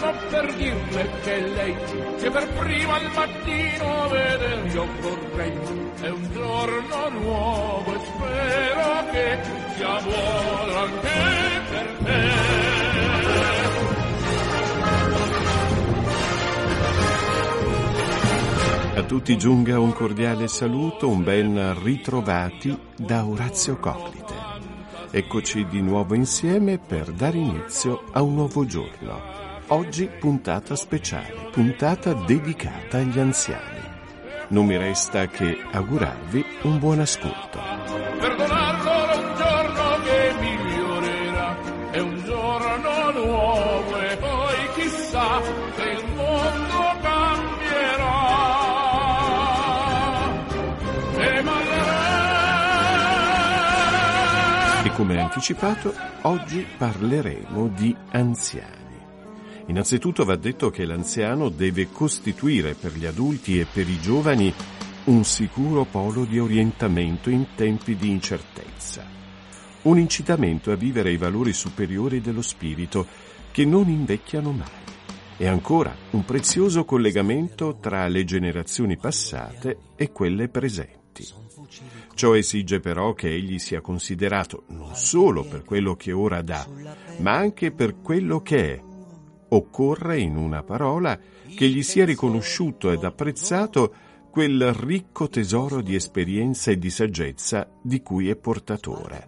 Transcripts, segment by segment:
buongiorno per dirle che lei che per prima al mattino veder io vorrei. È un giorno nuovo e spero che sia buono anche per te. A tutti giunga un cordiale saluto, un ben ritrovati da Orazio Coclite. Eccoci di nuovo insieme per dare inizio a un nuovo giorno. Oggi puntata speciale, puntata dedicata agli anziani. Non mi resta che augurarvi un buon ascolto. Perdonarlo un giorno che migliorerà, è un giorno nuovo e poi chissà se il mondo E come anticipato, oggi parleremo di anziani. Innanzitutto va detto che l'anziano deve costituire per gli adulti e per i giovani un sicuro polo di orientamento in tempi di incertezza, un incitamento a vivere i valori superiori dello spirito che non invecchiano mai e ancora un prezioso collegamento tra le generazioni passate e quelle presenti. Ciò esige però che egli sia considerato non solo per quello che ora dà, ma anche per quello che è. Occorre, in una parola, che gli sia riconosciuto ed apprezzato quel ricco tesoro di esperienza e di saggezza di cui è portatore.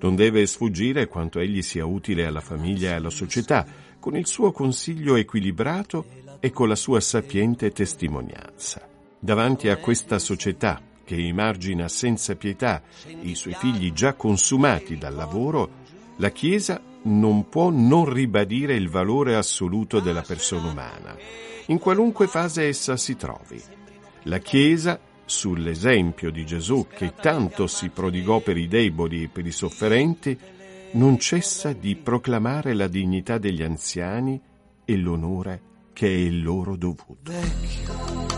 Non deve sfuggire quanto egli sia utile alla famiglia e alla società, con il suo consiglio equilibrato e con la sua sapiente testimonianza. Davanti a questa società, che emargina senza pietà i suoi figli già consumati dal lavoro, la Chiesa non può non ribadire il valore assoluto della persona umana, in qualunque fase essa si trovi. La Chiesa, sull'esempio di Gesù che tanto si prodigò per i deboli e per i sofferenti, non cessa di proclamare la dignità degli anziani e l'onore che è il loro dovuto. Vecchio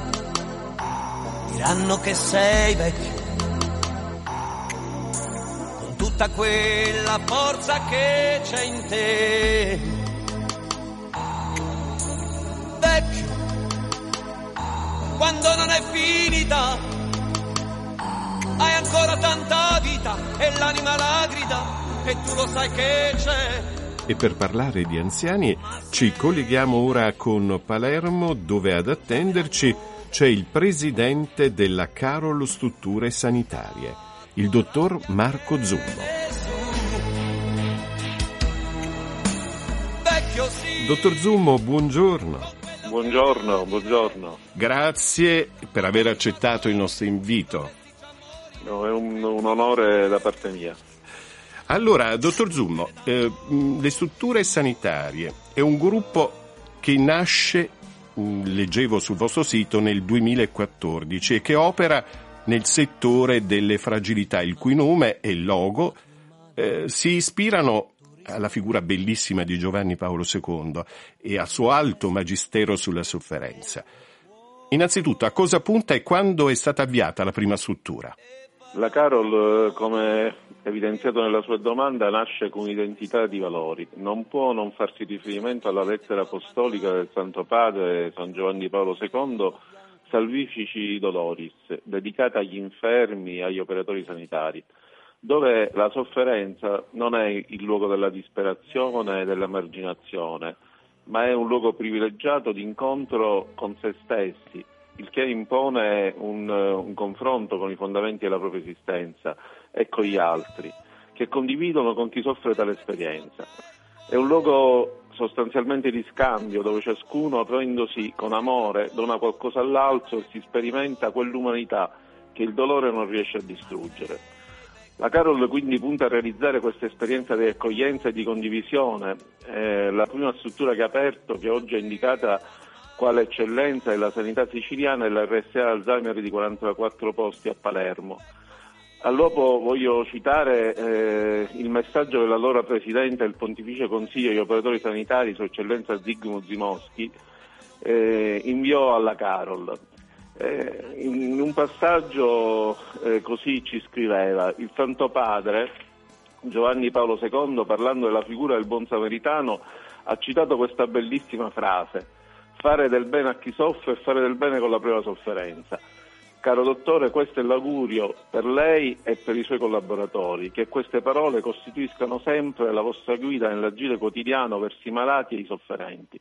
diranno che sei vecchio, tutta quella forza che c'è in te. Vecchio, quando non è finita, hai ancora tanta vita e l'anima la grida e tu lo sai che c'è. E per parlare di anziani ci colleghiamo ora con Palermo dove ad attenderci c'è il presidente della Carol Strutture Sanitarie, il dottor Marco Zumbo. Dottor Zummo, buongiorno. Buongiorno, buongiorno. Grazie per aver accettato il nostro invito. No, è un, un, onore da parte mia. Allora, dottor Zummo, eh, le strutture sanitarie è un gruppo che nasce leggevo sul vostro sito nel 2014 e che opera nel settore delle fragilità, il cui nome e logo eh, si ispirano alla figura bellissima di Giovanni Paolo II e al suo alto magistero sulla sofferenza. Innanzitutto, a cosa punta e quando è stata avviata la prima struttura? La Carol, come evidenziato nella sua domanda, nasce con un'identità di valori. Non può non farsi riferimento alla lettera apostolica del Santo Padre San Giovanni Paolo II, Salvifici Doloris, dedicata agli infermi e agli operatori sanitari, dove la sofferenza non è il luogo della disperazione e dell'emarginazione, ma è un luogo privilegiato di incontro con se stessi il che impone un, un confronto con i fondamenti della propria esistenza e con gli altri, che condividono con chi soffre tale esperienza. È un luogo sostanzialmente di scambio dove ciascuno, aprendosi con amore, dona qualcosa all'altro e si sperimenta quell'umanità che il dolore non riesce a distruggere. La Carol quindi punta a realizzare questa esperienza di accoglienza e di condivisione. Eh, la prima struttura che ha aperto, che oggi è indicata quale eccellenza è la sanità siciliana e la RSA Alzheimer di 44 posti a Palermo. All'uopo voglio citare eh, il messaggio dell'allora Presidente del Pontificio Consiglio degli Operatori Sanitari, Sua Eccellenza Zygmunt Zimoschi, eh, inviò alla Carol. Eh, in un passaggio eh, così ci scriveva, il Santo Padre Giovanni Paolo II, parlando della figura del buon samaritano, ha citato questa bellissima frase, fare del bene a chi soffre e fare del bene con la propria sofferenza. Caro dottore, questo è l'augurio per lei e per i suoi collaboratori, che queste parole costituiscano sempre la vostra guida nell'agire quotidiano verso i malati e i sofferenti.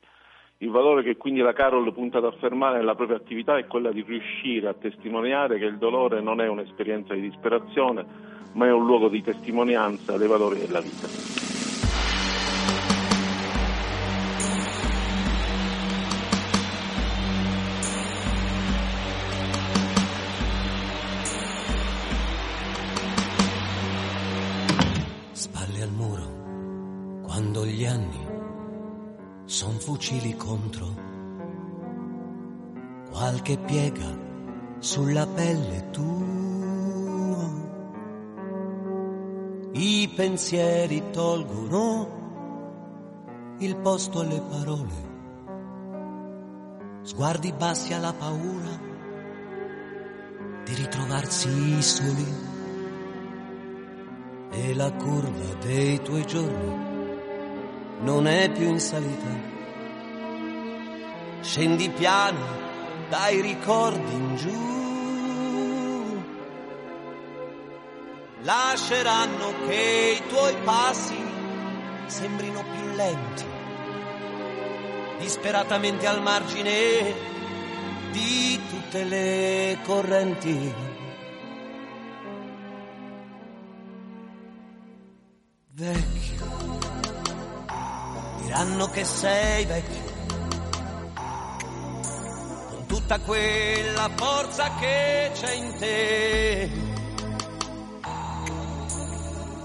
Il valore che quindi la Carol punta ad affermare nella propria attività è quella di riuscire a testimoniare che il dolore non è un'esperienza di disperazione, ma è un luogo di testimonianza dei valori della vita. Fucili contro, qualche piega sulla pelle tua. I pensieri tolgono il posto alle parole, sguardi bassi alla paura di ritrovarsi soli. E la curva dei tuoi giorni non è più in salita scendi piano dai ricordi in giù. Lasceranno che i tuoi passi sembrino più lenti, disperatamente al margine di tutte le correnti. Vecchio, diranno che sei vecchio tutta quella forza che c'è in te.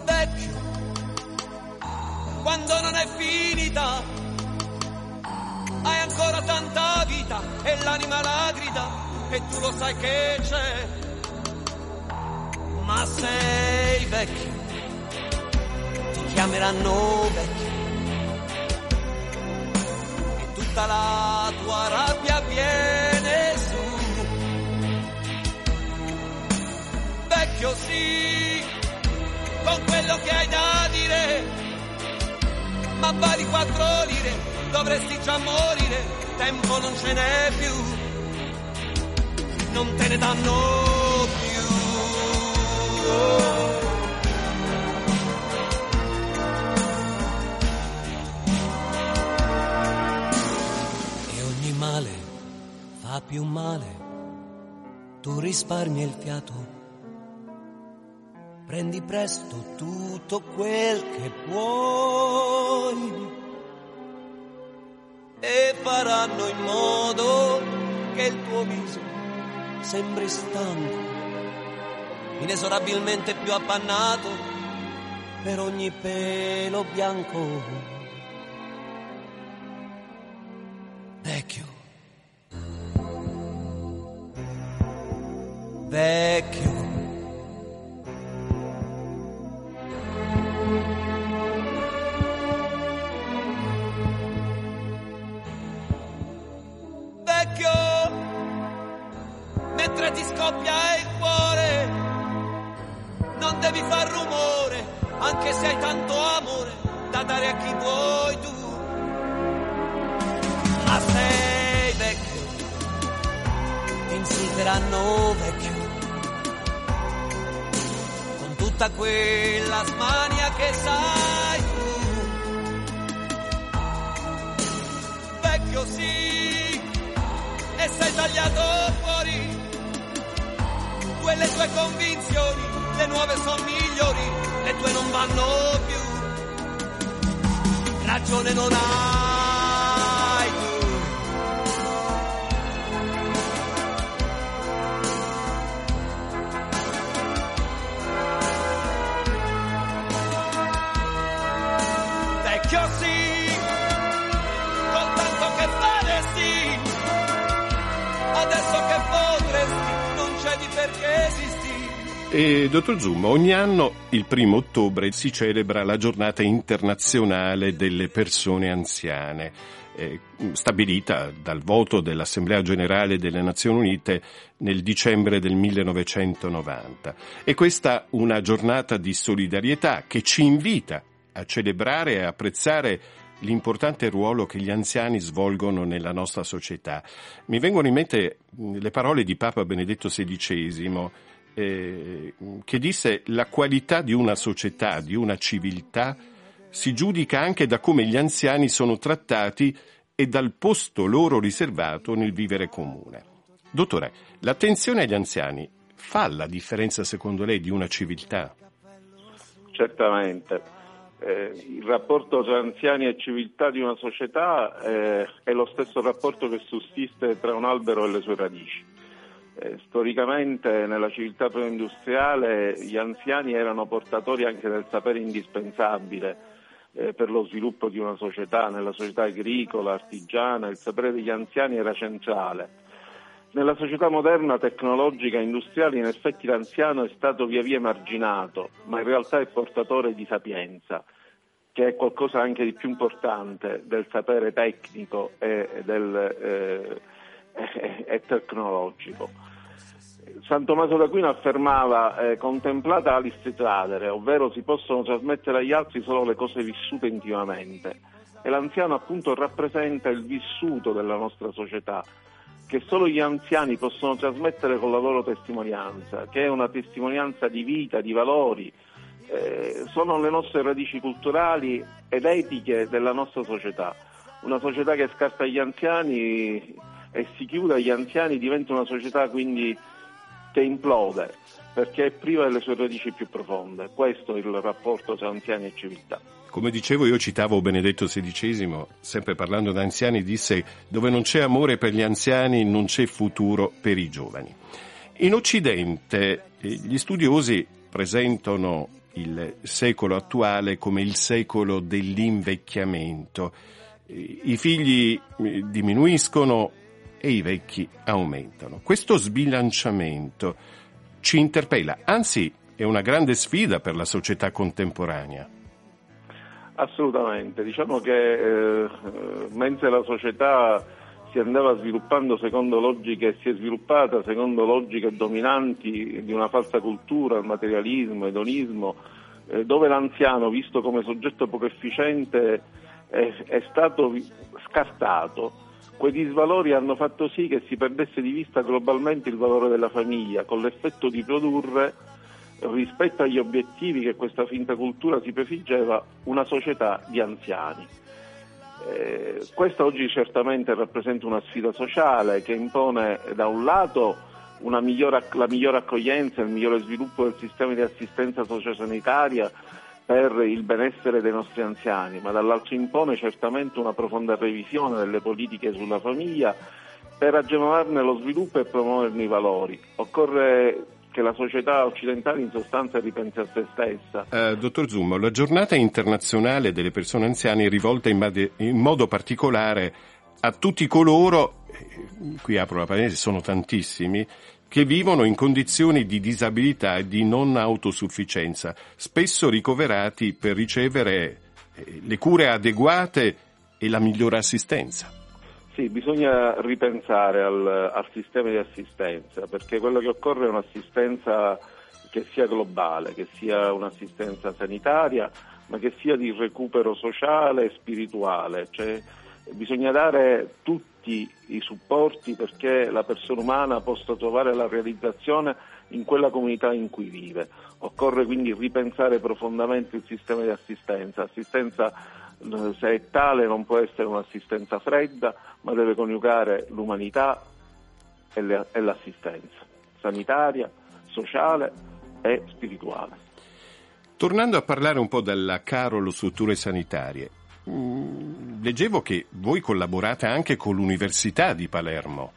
Vecchio, quando non è finita, hai ancora tanta vita e l'anima la grida e tu lo sai che c'è. Ma sei vecchio, ti chiameranno vecchio e tutta la tua sì, con quello che hai da dire, ma vali quattro lire, dovresti già morire, tempo non ce n'è più, non te ne danno più. E ogni male fa più male, tu risparmi il fiato prendi presto tutto quel che puoi e faranno in modo che il tuo viso sembri stanco, inesorabilmente più appannato per ogni pelo bianco. Vecchio, vecchio scoppia il cuore, non devi far rumore, anche se hai tanto amore da dare a chi vuoi tu. Ma sei vecchio, ti insulteranno vecchio, con tutta quella smania che sai tu. Vecchio sì, e sei tagliato quelle tue convinzioni, le nuove sono migliori, le tue non vanno più. Ragione non hai E, dottor Zoom, ogni anno il primo ottobre si celebra la giornata internazionale delle persone anziane, eh, stabilita dal voto dell'Assemblea generale delle Nazioni Unite nel dicembre del 1990. E questa una giornata di solidarietà che ci invita a celebrare e apprezzare l'importante ruolo che gli anziani svolgono nella nostra società. Mi vengono in mente le parole di Papa Benedetto XVI eh, che disse la qualità di una società, di una civiltà, si giudica anche da come gli anziani sono trattati e dal posto loro riservato nel vivere comune. Dottore, l'attenzione agli anziani fa la differenza secondo lei di una civiltà? Certamente. Eh, il rapporto tra anziani e civiltà di una società eh, è lo stesso rapporto che sussiste tra un albero e le sue radici. Eh, storicamente nella civiltà preindustriale gli anziani erano portatori anche del sapere indispensabile eh, per lo sviluppo di una società, nella società agricola, artigiana, il sapere degli anziani era centrale. Nella società moderna, tecnologica e industriale, in effetti l'anziano è stato via via emarginato, ma in realtà è portatore di sapienza, che è qualcosa anche di più importante del sapere tecnico e, del, eh, e tecnologico. San Tommaso d'Aquino affermava eh, contemplata Tradere, ovvero si possono trasmettere agli altri solo le cose vissute intimamente. E l'anziano appunto rappresenta il vissuto della nostra società, che solo gli anziani possono trasmettere con la loro testimonianza, che è una testimonianza di vita, di valori, eh, sono le nostre radici culturali ed etiche della nostra società. Una società che scarta gli anziani e si chiude agli anziani diventa una società quindi che implode perché è priva delle sue radici più profonde. Questo è il rapporto tra anziani e civiltà. Come dicevo, io citavo Benedetto XVI, sempre parlando di anziani, disse dove non c'è amore per gli anziani non c'è futuro per i giovani. In Occidente eh, gli studiosi presentano il secolo attuale come il secolo dell'invecchiamento. I figli eh, diminuiscono, e i vecchi aumentano. Questo sbilanciamento ci interpella, anzi è una grande sfida per la società contemporanea. Assolutamente, diciamo che eh, mentre la società si andava sviluppando secondo logiche, si è sviluppata secondo logiche dominanti di una falsa cultura, il materialismo, edonismo, eh, dove l'anziano, visto come soggetto poco efficiente, è, è stato scartato Quei disvalori hanno fatto sì che si perdesse di vista globalmente il valore della famiglia, con l'effetto di produrre, rispetto agli obiettivi che questa finta cultura si prefiggeva, una società di anziani. Eh, questa oggi certamente rappresenta una sfida sociale che impone da un lato migliore, la migliore accoglienza e il migliore sviluppo del sistema di assistenza sociosanitaria per il benessere dei nostri anziani, ma dall'altro impone certamente una profonda revisione delle politiche sulla famiglia per agevolarne lo sviluppo e promuoverne i valori. Occorre che la società occidentale in sostanza ripensi a se stessa. Uh, dottor Zummo, la giornata internazionale delle persone anziane è rivolta in, bade, in modo particolare a tutti coloro, eh, qui apro la parentesi, sono tantissimi, che vivono in condizioni di disabilità e di non autosufficienza, spesso ricoverati per ricevere eh, le cure adeguate e la migliore assistenza. Sì, bisogna ripensare al, al sistema di assistenza, perché quello che occorre è un'assistenza che sia globale, che sia un'assistenza sanitaria, ma che sia di recupero sociale e spirituale, cioè bisogna dare tutti i supporti perché la persona umana possa trovare la realizzazione in quella comunità in cui vive. Occorre quindi ripensare profondamente il sistema di assistenza. Assistenza eh, se è tale non può essere un'assistenza fredda, ma deve coniugare l'umanità e, l'assistenza sanitaria, sociale e spirituale. Tornando a parlare un po' della Carolo Strutture Sanitarie, leggevo che voi collaborate anche con l'Università di Palermo.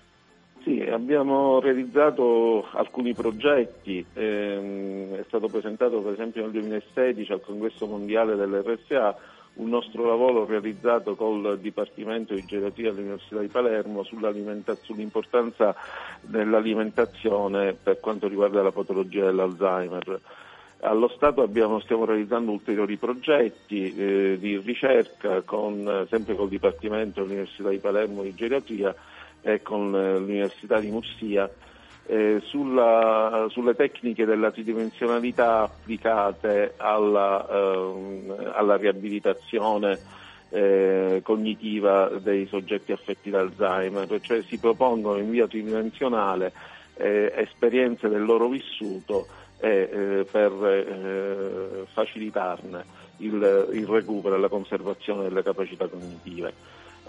Sì, abbiamo realizzato alcuni progetti, ehm, è stato presentato per esempio nel 2016 al congresso mondiale dell'RSA un nostro lavoro realizzato col Dipartimento di Geriatria dell'Università di Palermo sull'importanza dell'alimentazione per quanto riguarda la patologia dell'Alzheimer. Allo Stato abbiamo, stiamo realizzando ulteriori progetti eh, di ricerca con, sempre col Dipartimento dell'Università di Palermo di Geriatria e con eh, l'Università di Mursia eh, sulla, sulle tecniche della tridimensionalità applicate alla, eh, alla riabilitazione eh, cognitiva dei soggetti affetti da Alzheimer, cioè si propongono in via tridimensionale eh, esperienze del loro vissuto e, per eh, facilitarne il, il recupero e la conservazione delle capacità cognitive.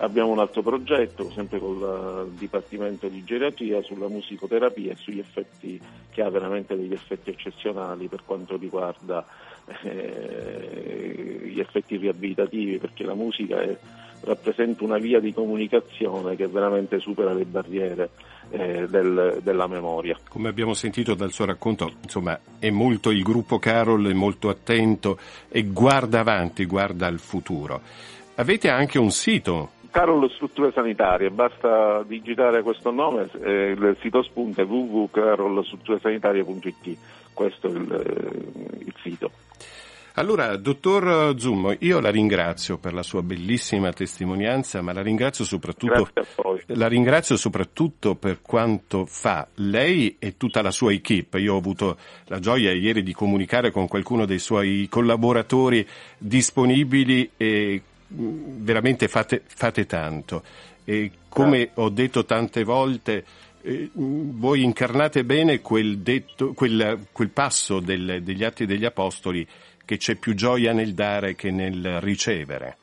Abbiamo un altro progetto, sempre con il Dipartimento di Geriatria, sulla musicoterapia e sugli effetti, che ha veramente degli effetti eccezionali per quanto riguarda eh, gli effetti riabilitativi, perché la musica è, rappresenta una via di comunicazione che veramente supera le barriere eh, del, della memoria. Come abbiamo sentito dal suo racconto, insomma, è molto il gruppo Carol, è molto attento e guarda avanti, guarda al futuro. Avete anche un sito Carol Strutture Sanitarie, basta digitare questo nome, eh, il sito spunta è www.carolstrutturesanitarie.it, questo è il, eh, il sito. Allora, dottor Zummo, io la ringrazio per la sua bellissima testimonianza, ma la ringrazio soprattutto, la ringrazio soprattutto per quanto fa lei e tutta la sua equipe. Io ho avuto la gioia ieri di comunicare con qualcuno dei suoi collaboratori disponibili e Mm, veramente fate, fate tanto. E come ho detto tante volte, eh, voi incarnate bene quel, detto, quel, quel passo del, degli atti degli apostoli che c'è più gioia nel dare che nel ricevere.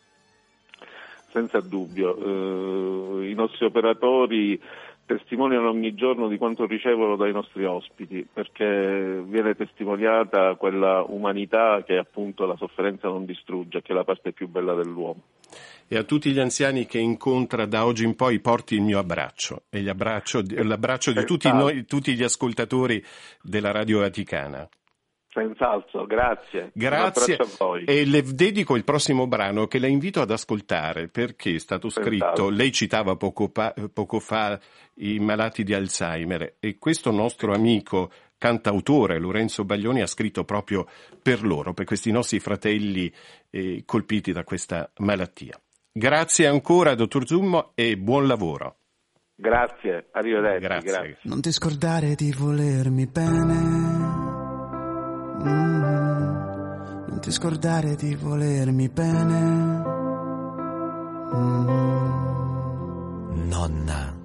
Senza dubbio, eh, i nostri operatori testimoniano ogni giorno di quanto ricevono dai nostri ospiti, perché viene testimoniata quella umanità che appunto la sofferenza non distrugge, che è la parte più bella dell'uomo. E a tutti gli anziani che incontra da oggi in poi porti il mio abbraccio e l'abbraccio, l'abbraccio di tutti, noi, tutti gli ascoltatori della Radio Vaticana. Senz'altro, grazie. Grazie. E le dedico il prossimo brano che la invito ad ascoltare perché è stato scritto, Senz'altro. lei citava poco, pa, poco fa i malati di Alzheimer e questo nostro amico cantautore Lorenzo Baglioni ha scritto proprio per loro, per questi nostri fratelli eh, colpiti da questa malattia. Grazie ancora, dottor Zummo, e buon lavoro. Grazie, arrivederci. Grazie. grazie. Non ti scordare di volermi bene Mm, non ti scordare di volermi bene. Mm. Nonna,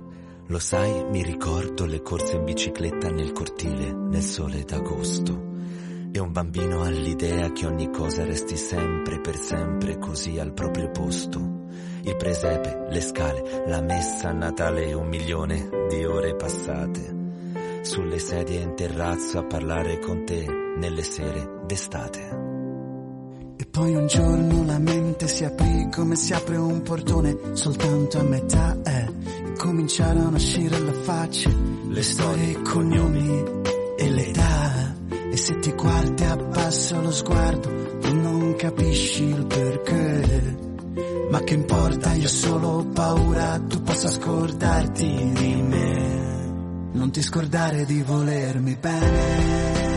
lo sai, mi ricordo le corse in bicicletta nel cortile, nel sole d'agosto. E un bambino ha l'idea che ogni cosa resti sempre, per sempre, così al proprio posto. Il presepe, le scale, la messa a Natale e un milione di ore passate. Sulle sedie in terrazzo a parlare con te nelle sere d'estate. Poi un giorno la mente si aprì come si apre un portone soltanto a metà e cominciarono a uscire alle facce le storie, i cognomi e l'età. E se ti guardi abbassa lo sguardo tu non capisci il perché. Ma che importa, io ho solo paura tu possa scordarti di me. Non ti scordare di volermi bene